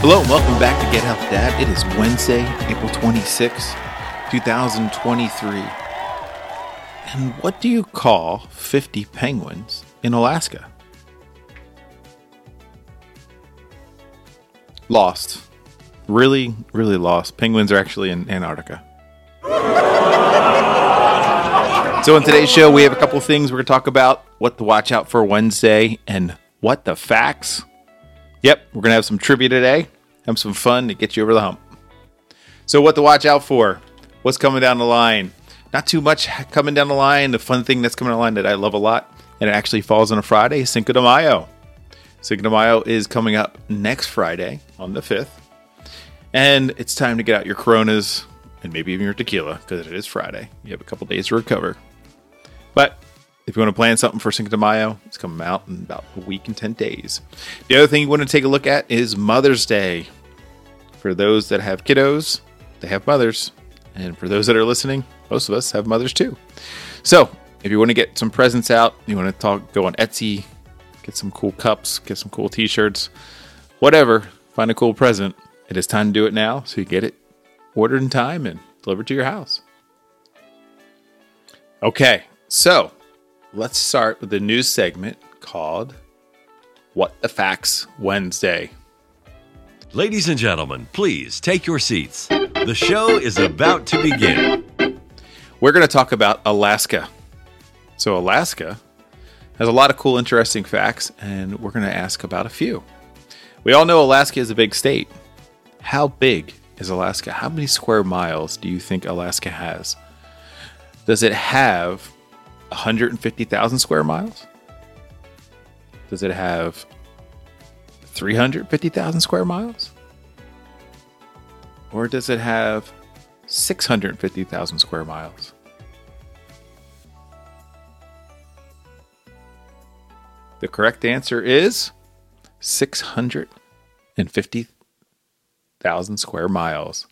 Hello and welcome back to Get Help Dad. It is Wednesday, April 26, 2023. And what do you call 50 penguins in Alaska? Lost. Really, really lost. Penguins are actually in Antarctica. so, in today's show, we have a couple things we're going to talk about what to watch out for Wednesday and what the facts. Yep, we're going to have some trivia today, have some fun to get you over the hump. So, what to watch out for? What's coming down the line? Not too much coming down the line. The fun thing that's coming down the line that I love a lot, and it actually falls on a Friday, Cinco de Mayo. Cinco de Mayo is coming up next Friday on the 5th. And it's time to get out your Coronas and maybe even your tequila because it is Friday. You have a couple days to recover. But if you want to plan something for Cinco de Mayo, it's coming out in about a week and 10 days. The other thing you want to take a look at is Mother's Day. For those that have kiddos, they have mothers. And for those that are listening, most of us have mothers too. So if you want to get some presents out, you want to talk, go on Etsy, get some cool cups, get some cool t shirts, whatever, find a cool present. It is time to do it now so you get it ordered in time and delivered to your house. Okay, so let's start with the news segment called What the Facts Wednesday. Ladies and gentlemen, please take your seats. The show is about to begin. We're going to talk about Alaska. So, Alaska has a lot of cool, interesting facts, and we're going to ask about a few. We all know Alaska is a big state, how big is Alaska? How many square miles do you think Alaska has? Does it have 150,000 square miles? Does it have 350,000 square miles? Or does it have 650,000 square miles? The correct answer is 650 thousand square miles.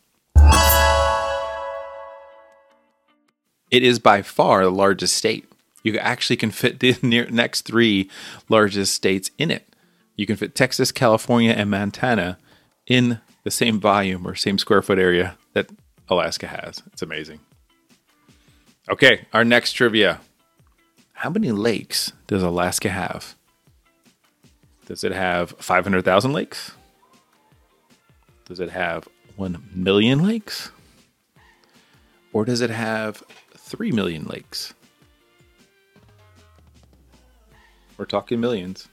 It is by far the largest state. You actually can fit the near, next three largest states in it. You can fit Texas, California, and Montana in the same volume or same square foot area that Alaska has. It's amazing. Okay, our next trivia. How many lakes does Alaska have? Does it have 500,000 lakes? Does it have 1 million lakes? Or does it have 3 million lakes? We're talking millions.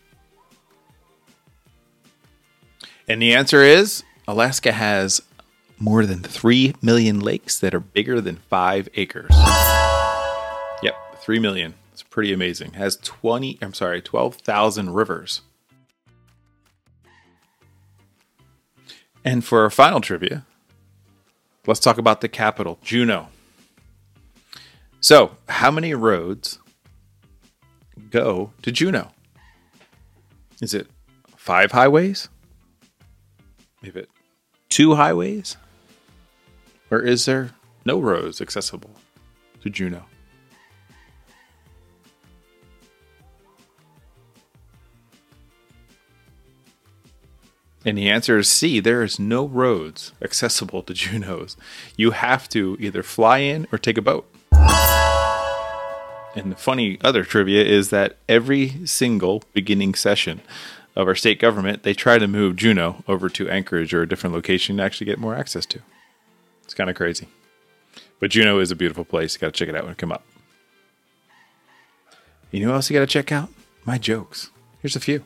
And the answer is Alaska has more than 3 million lakes that are bigger than 5 acres. Yep, 3 million. It's pretty amazing. Has 20, I'm sorry, 12,000 rivers. And for our final trivia, let's talk about the capital, Juneau. So, how many roads go to Juneau? Is it five highways? Is it two highways? Or is there no roads accessible to Juneau? And the answer is C. There is no roads accessible to Juneau's. You have to either fly in or take a boat. And the funny other trivia is that every single beginning session of our state government, they try to move Juneau over to Anchorage or a different location to actually get more access to. It's kind of crazy. But Juneau is a beautiful place. You got to check it out when it come up. You know what else you got to check out? My jokes. Here's a few.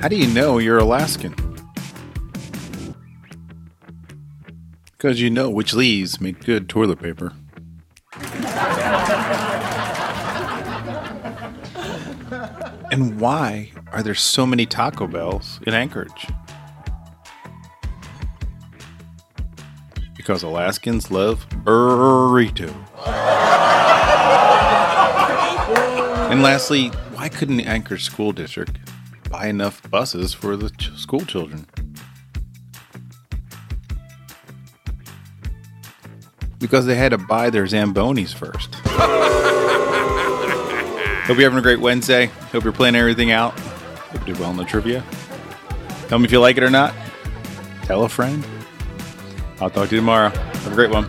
How do you know you're Alaskan? Because you know which leaves make good toilet paper. and why are there so many Taco Bells in Anchorage? Because Alaskans love burrito. and lastly, why couldn't the Anchorage School District buy enough buses for the ch- school children? Because they had to buy their Zambonis first. Hope you're having a great Wednesday. Hope you're planning everything out. Hope you did well in the trivia. Tell me if you like it or not. Tell a friend. I'll talk to you tomorrow. Have a great one.